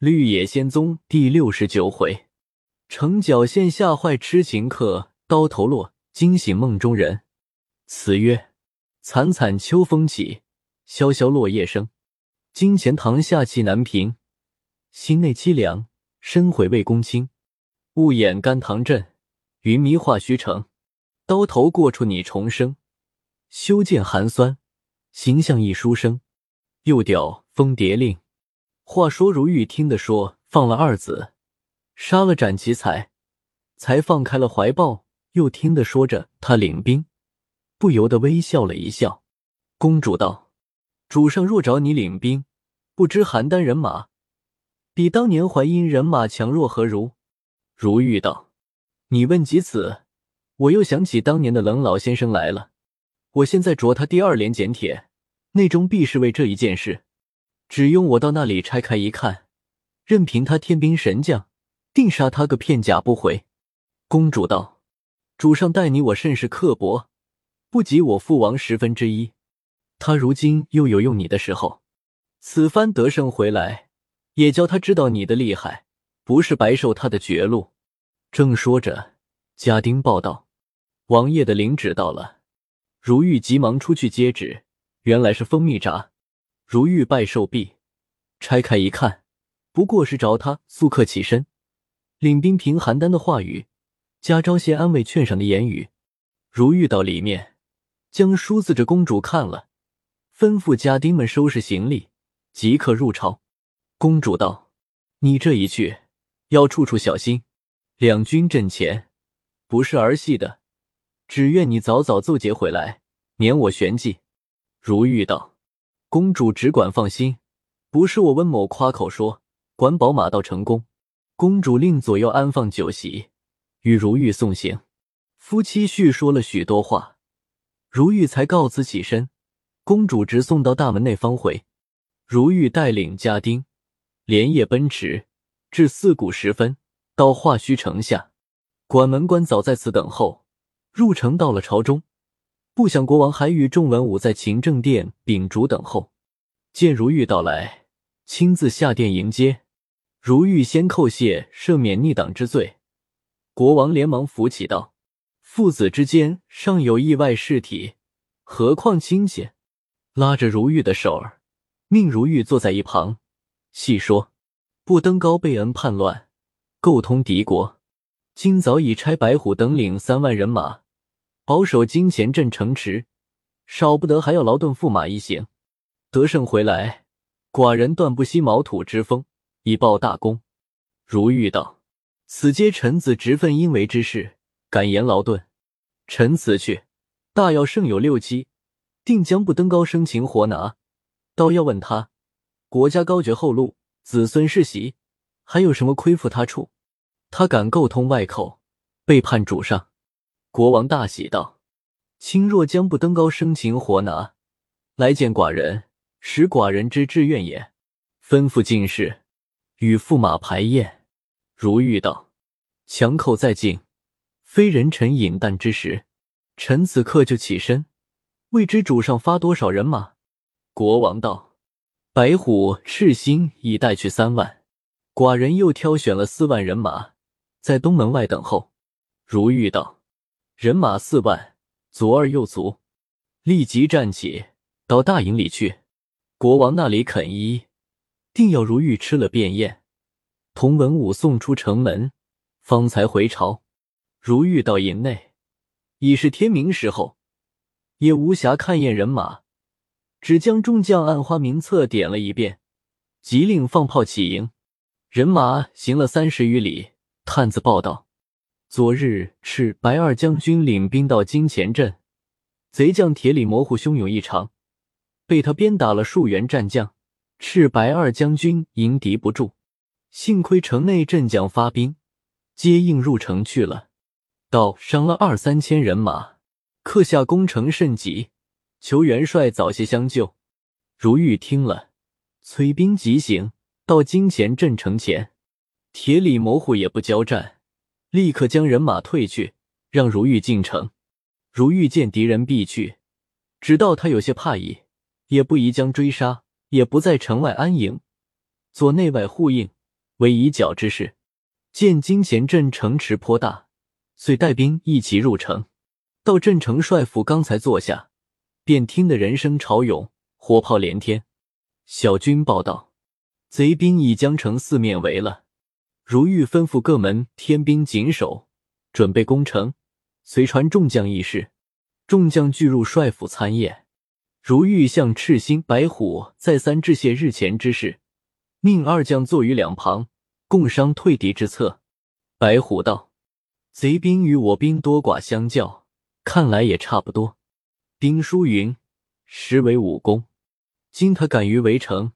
绿野仙踪第六十九回，城角县吓坏痴情客，刀头落惊醒梦中人。词曰：惨惨秋风起，萧萧落叶声。金钱塘下气难平，心内凄凉，深悔未公卿。雾掩甘棠镇，云迷化虚城。刀头过处拟重生，修建寒酸，形象一书生。又调风蝶令。话说如玉听得说放了二子，杀了斩其才，才放开了怀抱。又听得说着他领兵，不由得微笑了一笑。公主道：“主上若找你领兵，不知邯郸人马比当年淮阴人马强弱何如？”如玉道：“你问及此，我又想起当年的冷老先生来了。我现在着他第二联简帖，内中必是为这一件事。”只用我到那里拆开一看，任凭他天兵神将，定杀他个片甲不回。公主道：“主上待你我甚是刻薄，不及我父王十分之一。他如今又有用你的时候，此番得胜回来，也教他知道你的厉害，不是白受他的绝路。”正说着，家丁报道：“王爷的灵旨到了。”如玉急忙出去接旨，原来是蜂蜜札。如玉拜寿毕，拆开一看，不过是找他速客起身，领兵平邯郸的话语，加招些安慰劝赏的言语。如玉到里面，将书字着公主看了，吩咐家丁们收拾行李，即刻入朝。公主道：“你这一去，要处处小心。两军阵前，不是儿戏的。只愿你早早奏捷回来，免我悬记。”如玉道。公主只管放心，不是我温某夸口说，管保马到成功。公主令左右安放酒席，与如玉送行。夫妻叙说了许多话，如玉才告辞起身。公主直送到大门内方回。如玉带领家丁连夜奔驰，至四鼓时分，到华胥城下。管门官早在此等候。入城到了朝中。不想国王还与众文武在勤政殿秉烛等候，见如玉到来，亲自下殿迎接。如玉先叩谢，赦免逆党之罪。国王连忙扶起道：“父子之间尚有意外事体，何况亲戚？”拉着如玉的手儿，命如玉坐在一旁，细说：“不登高被恩叛乱，构通敌国，今早已差白虎等领三万人马。”保守金钱镇城池，少不得还要劳顿驸马一行。得胜回来，寡人断不惜毛土之风，以报大功。如玉道：“此皆臣子直愤应为之事，敢言劳顿。臣此去，大要胜有六七，定将不登高生擒活拿。倒要问他，国家高绝后路，子孙世袭，还有什么亏负他处？他敢构通外寇，背叛主上。”国王大喜道：“卿若将不登高生擒活拿，来见寡人，使寡人之志愿也。”吩咐进士与驸马排宴。如玉道：“强寇在境，非人臣饮啖之时。臣此刻就起身，未知主上发多少人马？”国王道：“白虎、赤心已带去三万，寡人又挑选了四万人马，在东门外等候。”如玉道。人马四万，左二右足，立即站起，到大营里去。国王那里肯依，定要如玉吃了便宴，同文武送出城门，方才回朝。如玉到营内，已是天明时候，也无暇看验人马，只将众将按花名册点了一遍，即令放炮起营。人马行了三十余里，探子报道。昨日赤白二将军领兵到金钱镇，贼将铁里模糊汹涌异常，被他鞭打了数员战将。赤白二将军迎敌不住，幸亏城内镇将发兵接应入城去了，倒伤了二三千人马。刻下攻城甚急，求元帅早些相救。如玉听了，催兵急行到金钱镇城前，铁里模糊也不交战。立刻将人马退去，让如玉进城。如玉见敌人必去，知道他有些怕意，也不宜将追杀，也不在城外安营，做内外呼应，为以角之势。见金贤镇城池颇大，遂带兵一齐入城。到镇城帅府，刚才坐下，便听得人声潮涌，火炮连天。小军报道，贼兵已将城四面围了。如玉吩咐各门天兵紧守，准备攻城。随传众将议事，众将俱入帅府参宴。如玉向赤心、白虎再三致谢日前之事，命二将坐于两旁，共商退敌之策。白虎道：“贼兵与我兵多寡相较，看来也差不多。兵书云：实为武功。今他敢于围城，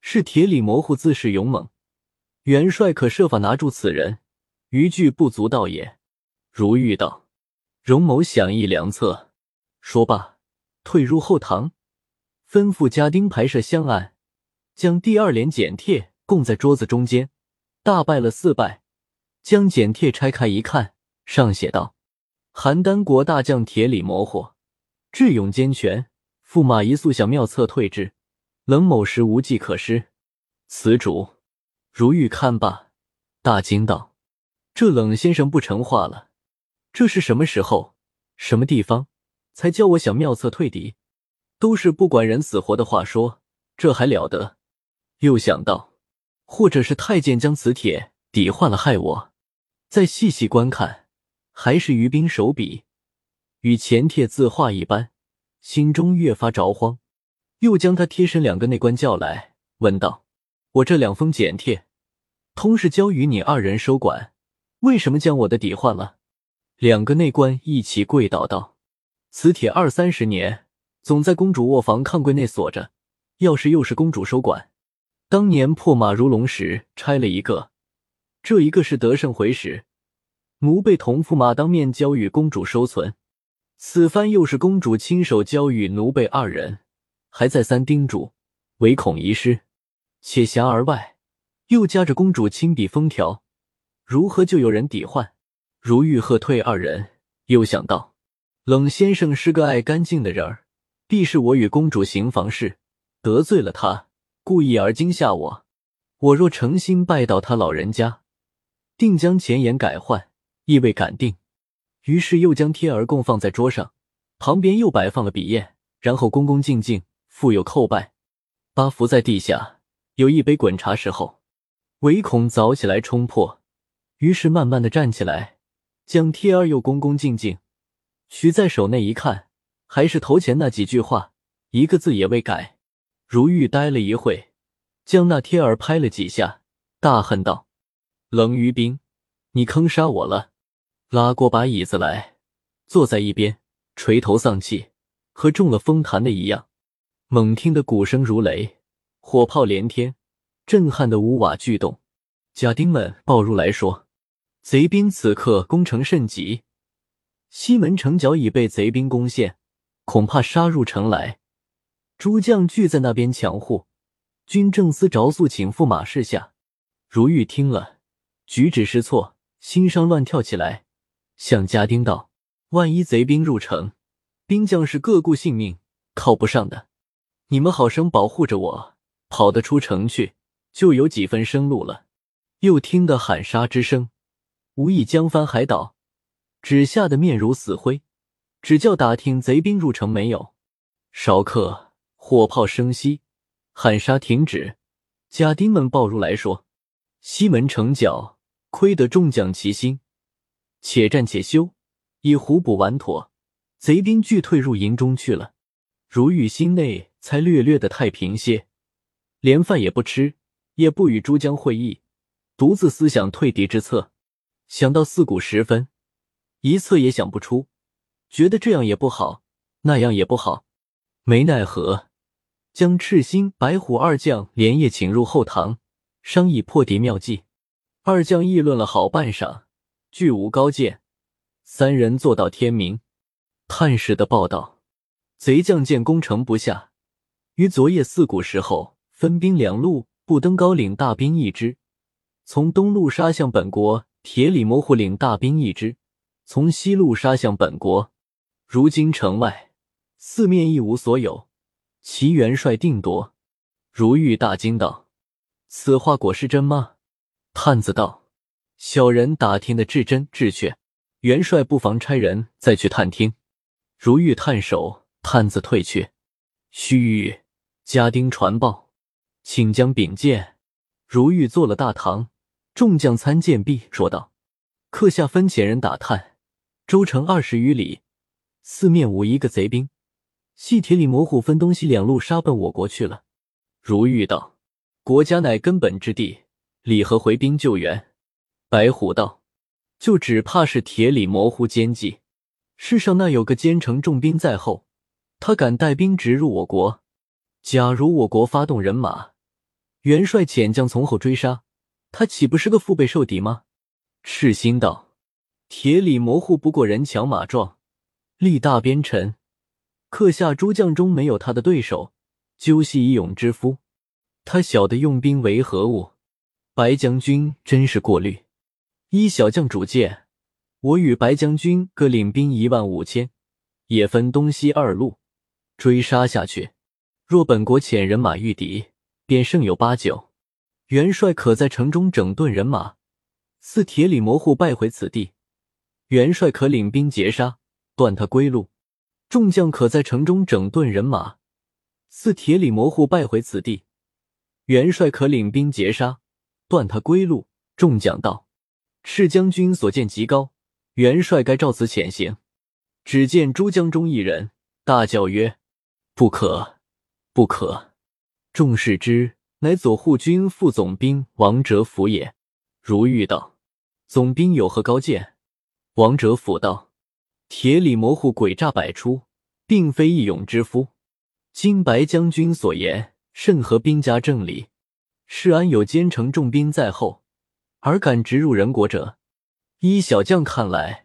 是铁里模糊，自恃勇猛。元帅可设法拿住此人，余惧不足道也。”如玉道：“荣某想议良策。”说罢。退入后堂，吩咐家丁排设香案，将第二联简帖供在桌子中间，大拜了四拜，将简帖拆开一看，上写道：“邯郸国大将铁里磨火，智勇兼全，驸马一速想妙策退之，冷某时无计可施。”此主如玉看罢，大惊道：“这冷先生不成话了？这是什么时候，什么地方？”才教我想妙策退敌，都是不管人死活的话说，这还了得？又想到，或者是太监将此帖抵换了害我，再细细观看，还是于兵手笔，与前帖字画一般，心中越发着慌。又将他贴身两个内官叫来，问道：“我这两封简帖，通是交与你二人收管，为什么将我的抵换了？”两个内官一起跪倒道。此帖二三十年总在公主卧房炕柜内锁着，钥匙又是公主收管。当年破马如龙时拆了一个，这一个是得胜回时，奴婢同驸马当面交与公主收存。此番又是公主亲手交与奴婢二人，还再三叮嘱，唯恐遗失。且辖而外，又夹着公主亲笔封条，如何就有人抵换？如玉喝退二人，又想到。冷先生是个爱干净的人儿，必是我与公主行房事，得罪了他，故意而惊吓我。我若诚心拜倒他老人家，定将前言改换，意未敢定。于是又将贴儿供放在桌上，旁边又摆放了笔砚，然后恭恭敬敬，复有叩拜，八伏在地下，有一杯滚茶时候，唯恐早起来冲破，于是慢慢的站起来，将贴儿又恭恭敬敬。取在手内一看，还是头前那几句话，一个字也未改。如玉呆了一会，将那贴儿拍了几下，大恨道：“冷于冰，你坑杀我了！”拉过把椅子来，坐在一边，垂头丧气，和中了风弹的一样。猛听得鼓声如雷，火炮连天，震撼的屋瓦巨动。家丁们报入来说，贼兵此刻攻城甚急。西门城角已被贼兵攻陷，恐怕杀入城来。诸将聚在那边抢护，军正司着速请驸马示下。如玉听了，举止失措，心上乱跳起来，向家丁道：“万一贼兵入城，兵将是各顾性命，靠不上的。你们好生保护着我，跑得出城去，就有几分生路了。”又听得喊杀之声，无意江翻海倒。只吓得面如死灰，只叫打听贼兵入城没有。少客，火炮声息，喊杀停止。家丁们报入来说，西门城角亏得众将齐心，且战且休，已互补完妥，贼兵俱退入营中去了。如玉心内才略略的太平些，连饭也不吃，也不与诸将会议，独自思想退敌之策。想到四鼓时分。一策也想不出，觉得这样也不好，那样也不好，没奈何，将赤心、白虎二将连夜请入后堂，商议破敌妙计。二将议论了好半晌，俱无高见。三人坐到天明。探视的报道，贼将见攻城不下，于昨夜四鼓时候，分兵两路，不登高领大兵一支，从东路杀向本国；铁里模糊领大兵一支。从西路杀向本国，如今城外四面一无所有，齐元帅定夺。如玉大惊道：“此话果是真吗？”探子道：“小人打听的至真至确，元帅不妨差人再去探听。”如玉探手，探子退去。须臾，家丁传报，请将禀见。如玉坐了大堂，众将参见毕，说道：“客下分遣人打探，周城二十余里，四面无一个贼兵，系铁里模糊分东西两路杀奔我国去了。”如玉道：“国家乃根本之地，理何回兵救援？”白虎道：“就只怕是铁里模糊奸计。世上那有个奸臣重兵在后。”他敢带兵直入我国？假如我国发动人马，元帅遣将从后追杀，他岂不是个腹背受敌吗？赤心道：“铁里模糊不过人强马壮，力大边沉，刻下诸将中没有他的对手，究系一勇之夫。他晓得用兵为何物？白将军真是过虑。依小将主见，我与白将军各领兵一万五千，也分东西二路。”追杀下去，若本国遣人马御敌，便胜有八九。元帅可在城中整顿人马，似铁里模糊败回此地，元帅可领兵截杀，断他归路。众将可在城中整顿人马，似铁里模糊败回此地，元帅可领兵截杀，断他归路。众将道：“赤将军所见极高，元帅该照此遣行。”只见诸将中一人大叫曰。不可，不可！众视之，乃左护军副总兵王哲甫也。如玉道：“总兵有何高见？”王哲甫道：“铁里模糊诡诈百出，并非一勇之夫。今白将军所言，甚合兵家正理。是安有奸臣重兵在后，而敢直入人国者？依小将看来，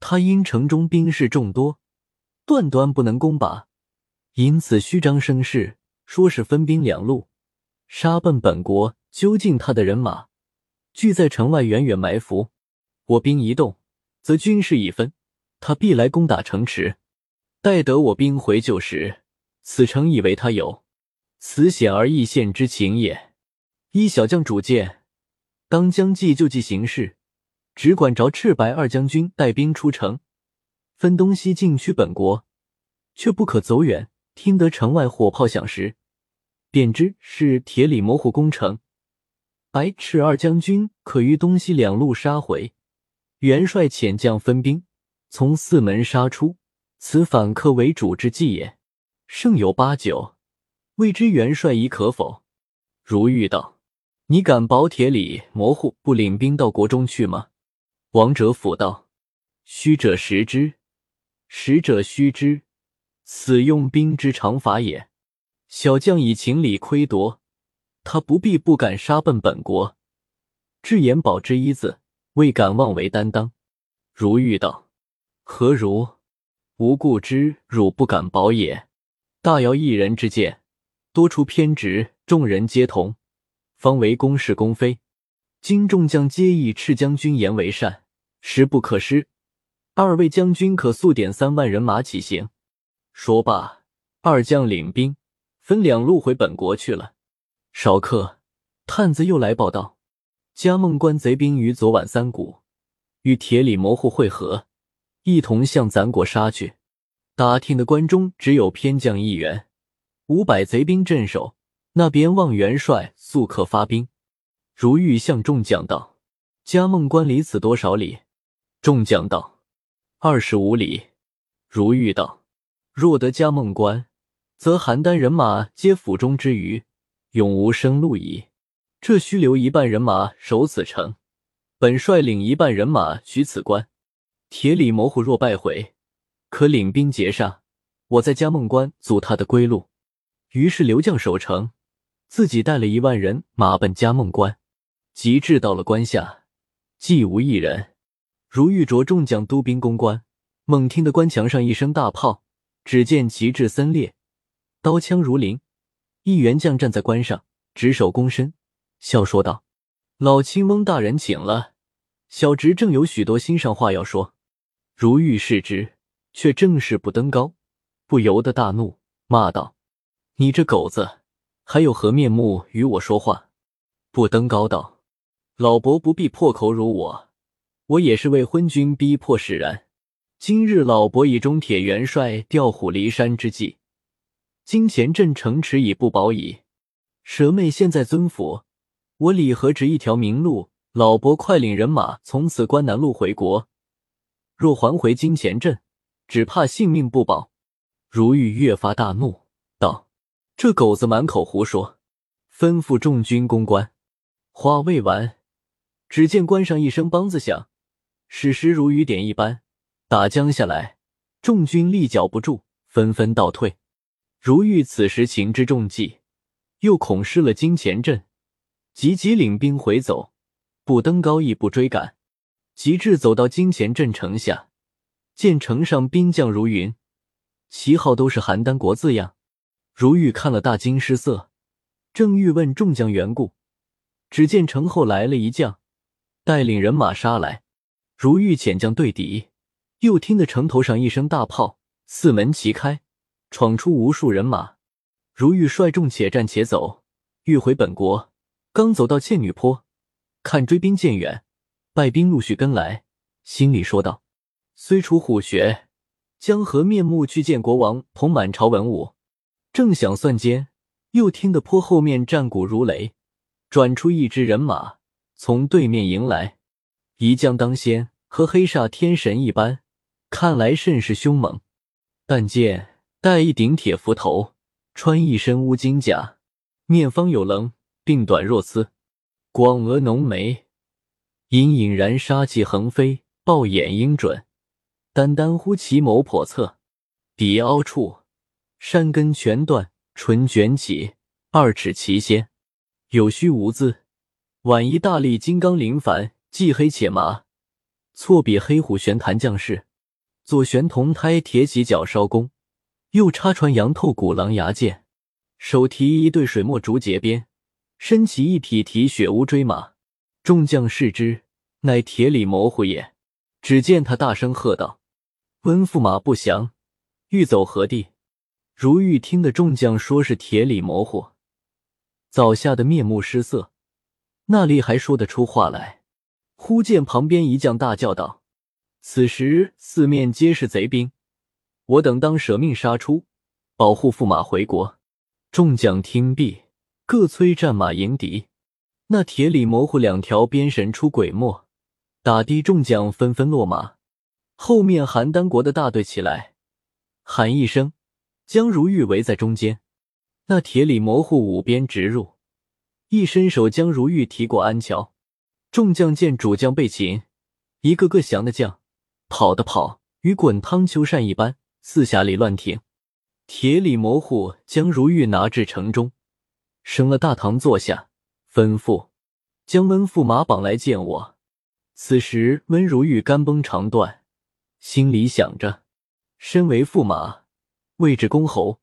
他因城中兵士众多，断断不能攻拔。”因此虚张声势，说是分兵两路杀奔本国。究竟他的人马聚在城外，远远埋伏。我兵一动，则军事已分，他必来攻打城池。待得我兵回救时，此城以为他有，此险而易见之情也。依小将主见，当将计就计行事，只管着赤白二将军带兵出城，分东西进驱本国，却不可走远。听得城外火炮响时，便知是铁里模糊攻城。白赤二将军可于东西两路杀回。元帅遣将分兵从四门杀出，此反客为主之计也。胜有八九，未知元帅已可否？如玉道：“你敢保铁里模糊不领兵到国中去吗？”王者甫道：“虚者实之，实者虚之。”此用兵之常法也。小将以情理窥夺，他不必不敢杀奔本国。至言保之一字，未敢妄为担当。如玉道：“何如？吾故知汝不敢保也。大姚一人之见，多出偏执，众人皆同，方为公事公非。今众将皆以赤将军言为善，实不可失。二位将军可速点三万人马起行。”说罢，二将领兵分两路回本国去了。少客，探子又来报道：嘉梦关贼兵于昨晚三鼓与铁里模糊会合，一同向咱国杀去。打听的关中只有偏将一员，五百贼兵镇守。那边望元帅速刻发兵。如玉向众将道：嘉梦关离此多少里？众将道：二十五里。如玉道。若得加梦关，则邯郸人马皆府中之鱼，永无生路矣。这须留一半人马守此城，本率领一半人马取此关。铁里模糊若败回，可领兵截杀。我在加梦关阻他的归路。于是刘将守城，自己带了一万人马奔加梦关。及至到了关下，既无一人。如玉着众将督兵攻关，猛听得关墙上一声大炮。只见旗帜森列，刀枪如林。一员将站在关上，执手躬身，笑说道：“老青翁大人请了，小侄正有许多心上话要说。”如遇视之，却正是不登高，不由得大怒，骂道：“你这狗子，还有何面目与我说话？”不登高道：“老伯不必破口辱我，我也是为昏君逼迫使然。今日老伯以中铁元帅调虎离山之计，金钱镇城池已不保矣。蛇妹现在尊府，我李何只一条明路。老伯快领人马从此关南路回国。若还回金钱镇，只怕性命不保。如玉越发大怒，道：“这狗子满口胡说！”吩咐众军攻关。话未完，只见关上一声梆子响，矢石如雨点一般打将下来，众军立脚不住，纷纷倒退。如玉此时情之重计，又恐失了金钱阵，急急领兵回走，不登高亦不追赶。及至走到金钱镇城下，见城上兵将如云，旗号都是邯郸国字样。如玉看了大惊失色，正欲问众将缘故。只见城后来了一将，带领人马杀来。如玉遣将对敌，又听得城头上一声大炮，四门齐开，闯出无数人马。如遇率众且战且走，欲回本国。刚走到倩女坡，看追兵渐远，败兵陆续跟来，心里说道：“虽处虎穴，将何面目去见国王，同满朝文武？”正想算间，又听得坡后面战鼓如雷。转出一支人马，从对面迎来，一将当先，和黑煞天神一般，看来甚是凶猛。但见戴一顶铁斧头，穿一身乌金甲，面方有棱，鬓短若丝，广额浓眉，隐隐然杀气横飞，豹眼鹰准，单单乎其眸叵测，鼻凹处，山根全断，唇卷起，二齿齐先。有虚无字，宛一大力金刚灵凡，既黑且麻。错比黑虎玄坛将士，左旋铜胎铁戟脚烧弓，右插穿羊透骨狼牙剑，手提一对水墨竹节鞭，身骑一匹提血乌骓马。众将视之，乃铁里模糊也。只见他大声喝道：“温驸马不降，欲走何地？”如玉听得众将说是铁里模糊。早吓得面目失色，那里还说得出话来？忽见旁边一将大叫道：“此时四面皆是贼兵，我等当舍命杀出，保护驸马回国。”众将听毕，各催战马迎敌。那铁里模糊两条鞭神出鬼没，打的众将纷纷落马。后面邯郸国的大队起来，喊一声，将如玉围在中间。那铁里模糊五鞭直入，一伸手将如玉提过安桥。众将见主将被擒，一个个降的将，跑的跑，与滚汤秋扇一般，四下里乱挺。铁里模糊将如玉拿至城中，升了大堂坐下，吩咐将温驸马绑来见我。此时温如玉肝崩肠断，心里想着：身为驸马，位至公侯。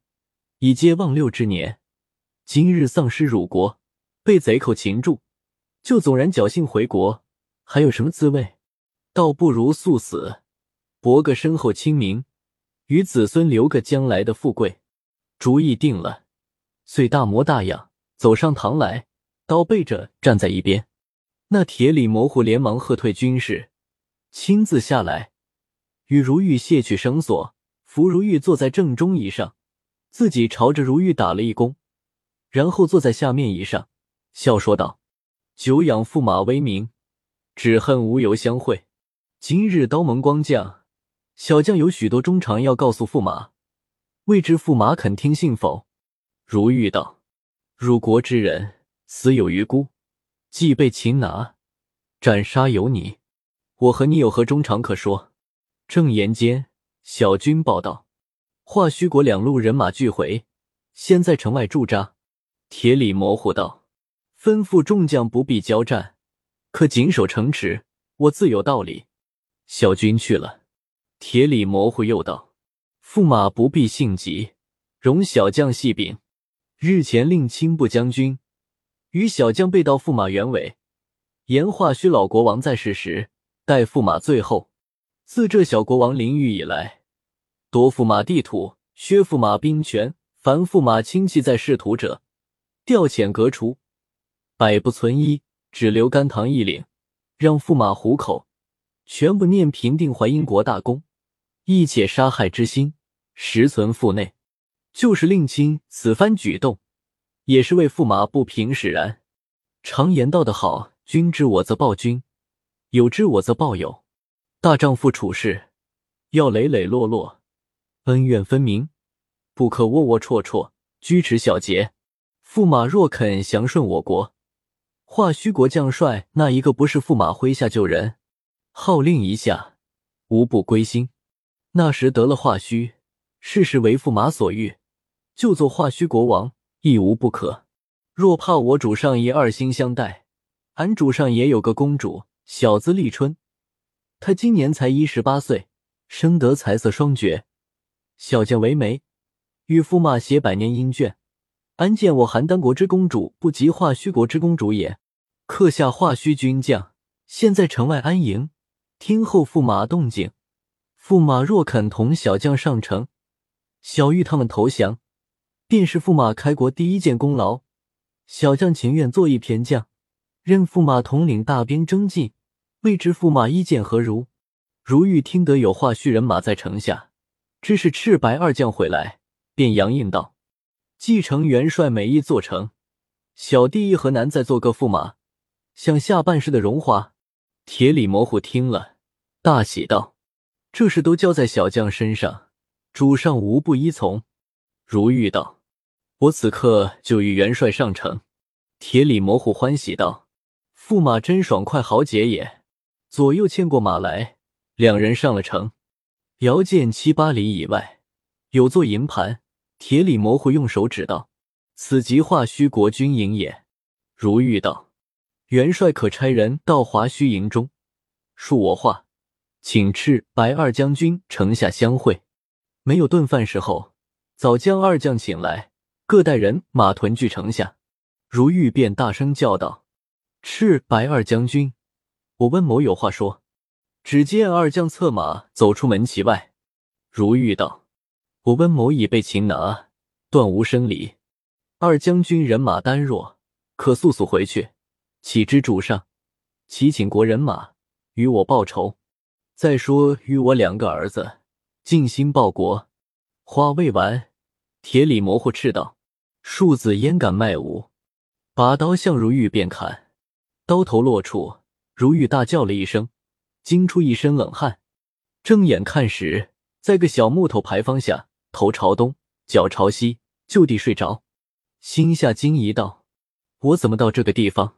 已皆忘六之年，今日丧失辱国，被贼寇擒住，就纵然侥幸回国，还有什么滋味？倒不如速死，博个身后清明，与子孙留个将来的富贵。主意定了，遂大模大样走上堂来，刀背着站在一边。那铁里模糊连忙喝退军士，亲自下来，与如玉卸去绳索，扶如玉坐在正中椅上。自己朝着如玉打了一躬，然后坐在下面椅上，笑说道：“久仰驸马威名，只恨无由相会。今日刀盟光降，小将有许多衷肠要告诉驸马，未知驸马肯听信否？”如玉道：“入国之人，死有余辜，既被擒拿，斩杀有你，我和你有何衷肠可说？”正言间，小军报道。华胥国两路人马俱回，先在城外驻扎。铁里模糊道：“吩咐众将不必交战，可紧守城池。我自有道理。”小军去了。铁里模糊又道：“驸马不必性急，容小将细禀。日前令青部将军与小将被盗驸马原委，言华胥老国王在世时，待驸马最后。自这小国王临狱以来。”夺驸马地土，削驸马兵权，凡驸马亲戚在仕途者，调遣革除，百不存一。只留甘棠一领，让驸马糊口全部念平定淮阴国大功，一解杀害之心实存腹内。就是令亲此番举动，也是为驸马不平使然。常言道得好，君知我则报君，有知我则报友。大丈夫处事要磊磊落落，恩怨分明，不可龌龊龊龊，拘持小节。驸马若肯降顺我国，化虚国将帅那一个不是驸马麾下旧人？号令一下，无不归心。那时得了化虚，事事为驸马所欲，就做化虚国王，亦无不可。若怕我主上爷二心相待，俺主上也有个公主，小子立春。他今年才一十八岁，生得才色双绝，小将为媒，与驸马携百年姻眷。安见我邯郸国之公主不及华胥国之公主也？刻下华胥军将，现在城外安营，听候驸马动静。驸马若肯同小将上城，小玉他们投降，便是驸马开国第一件功劳。小将情愿做一偏将，任驸马统领大兵征进。未知驸马意见何如？如玉听得有华胥人马在城下，知是赤白二将回来，便扬应道。继承元帅美意做成，小弟亦何难再做个驸马，想下半世的荣华。铁里模糊听了，大喜道：“这事都交在小将身上，主上无不依从。”如玉道：“我此刻就与元帅上城。”铁里模糊欢喜道：“驸马真爽快豪杰也！”左右牵过马来，两人上了城。遥见七八里以外有座营盘。铁里模糊用手指道：“此即化虚国军营也。”如玉道：“元帅可差人到华胥营中，恕我话，请赤白二将军城下相会。没有顿饭时候，早将二将请来，各带人马屯聚城下。”如玉便大声叫道：“赤白二将军，我温某有话说。”只见二将策马走出门旗外。如玉道。我温某已被擒拿，断无生理。二将军人马单弱，可速速回去。启知主上，齐请国人马与我报仇。再说与我两个儿子尽心报国。话未完，铁里模糊斥道：“庶子焉敢卖吾？”拔刀向如玉便砍。刀头落处，如玉大叫了一声，惊出一身冷汗。睁眼看时，在个小木头牌坊下。头朝东，脚朝西，就地睡着，心下惊疑道：“我怎么到这个地方？”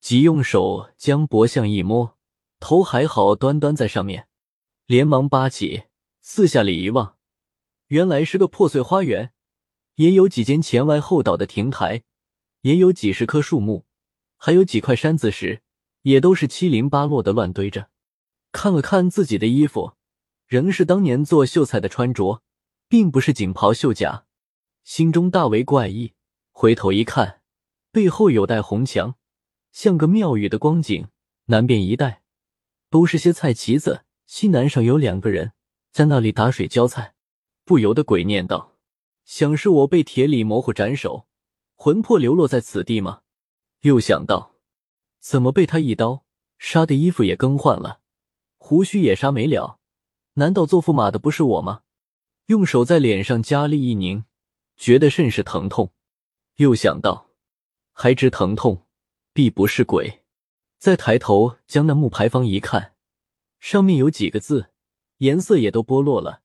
即用手将脖项一摸，头还好端端在上面，连忙扒起，四下里一望，原来是个破碎花园，也有几间前歪后倒的亭台，也有几十棵树木，还有几块山子石，也都是七零八落的乱堆着。看了看自己的衣服，仍是当年做秀才的穿着。并不是锦袍绣甲，心中大为怪异。回头一看，背后有带红墙，像个庙宇的光景。南边一带都是些菜畦子，西南上有两个人在那里打水浇菜，不由得鬼念道：“想是我被铁里模糊斩首，魂魄流落在此地吗？”又想到，怎么被他一刀杀的衣服也更换了，胡须也杀没了？难道做驸马的不是我吗？用手在脸上加力一拧，觉得甚是疼痛。又想到，还知疼痛必不是鬼。再抬头将那木牌坊一看，上面有几个字，颜色也都剥落了，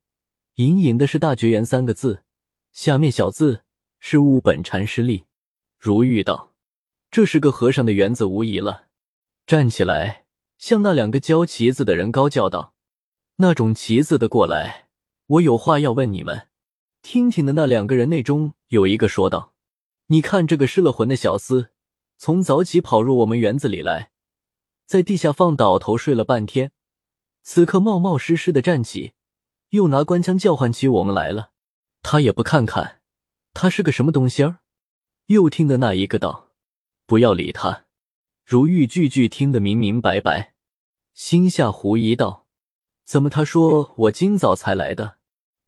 隐隐的是“大觉园”三个字，下面小字是“悟本禅师力”。如玉道：“这是个和尚的园子，无疑了。”站起来，向那两个教旗子的人高叫道：“那种旗子的过来。”我有话要问你们，听听的那两个人内中有一个说道：“你看这个失了魂的小厮，从早起跑入我们园子里来，在地下放倒头睡了半天，此刻冒冒失失的站起，又拿官腔叫唤起我们来了。他也不看看，他是个什么东西儿？”又听的那一个道：“不要理他。”如玉句句听得明明白白，心下狐疑道。怎么？他说我今早才来的，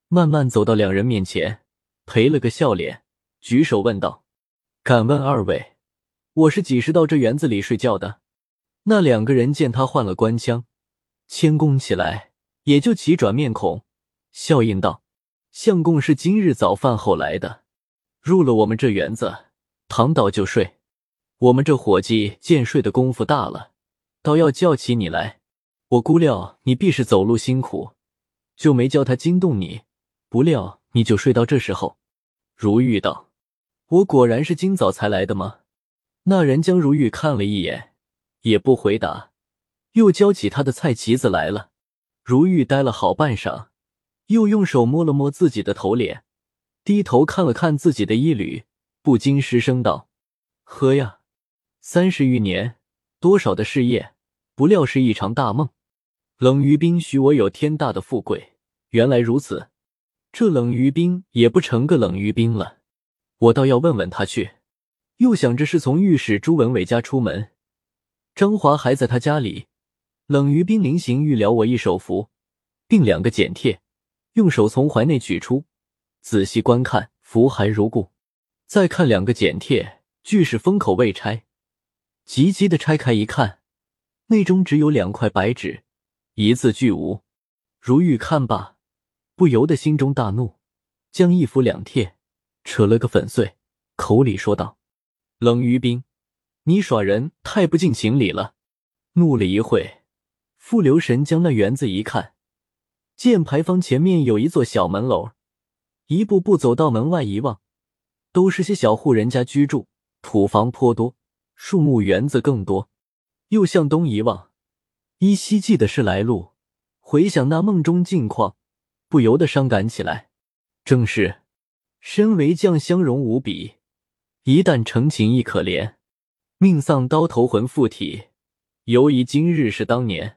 慢慢走到两人面前，赔了个笑脸，举手问道：“敢问二位，我是几时到这园子里睡觉的？”那两个人见他换了官腔，谦恭起来，也就齐转面孔，笑应道：“相公是今日早饭后来的，入了我们这园子，躺倒就睡。我们这伙计见睡的功夫大了，倒要叫起你来。我估料你必是走路辛苦，就没叫他惊动你。不料你就睡到这时候。”如玉道：“我果然是今早才来的吗？”那人将如玉看了一眼。也不回答，又交起他的菜旗子来了。如玉呆了好半晌，又用手摸了摸自己的头脸，低头看了看自己的衣履，不禁失声道：“呵呀，三十余年，多少的事业，不料是一场大梦。冷于冰许我有天大的富贵，原来如此。这冷于冰也不成个冷于冰了，我倒要问问他去。又想着是从御史朱文伟家出门。”张华还在他家里，冷于冰临行欲了我一手符，并两个剪贴，用手从怀内取出，仔细观看，符还如故。再看两个剪贴，俱是封口未拆，急急的拆开一看，内中只有两块白纸，一字俱无。如玉看罢，不由得心中大怒，将一符两帖扯了个粉碎，口里说道：“冷于冰。”你耍人太不近情理了！怒了一会，复留神将那园子一看，见牌坊前面有一座小门楼，一步步走到门外一望，都是些小户人家居住，土房颇多，树木园子更多。又向东一望，依稀记得是来路，回想那梦中境况，不由得伤感起来。正是身为将相容无比，一旦成情亦可怜。命丧刀头魂附体，犹疑今日是当年。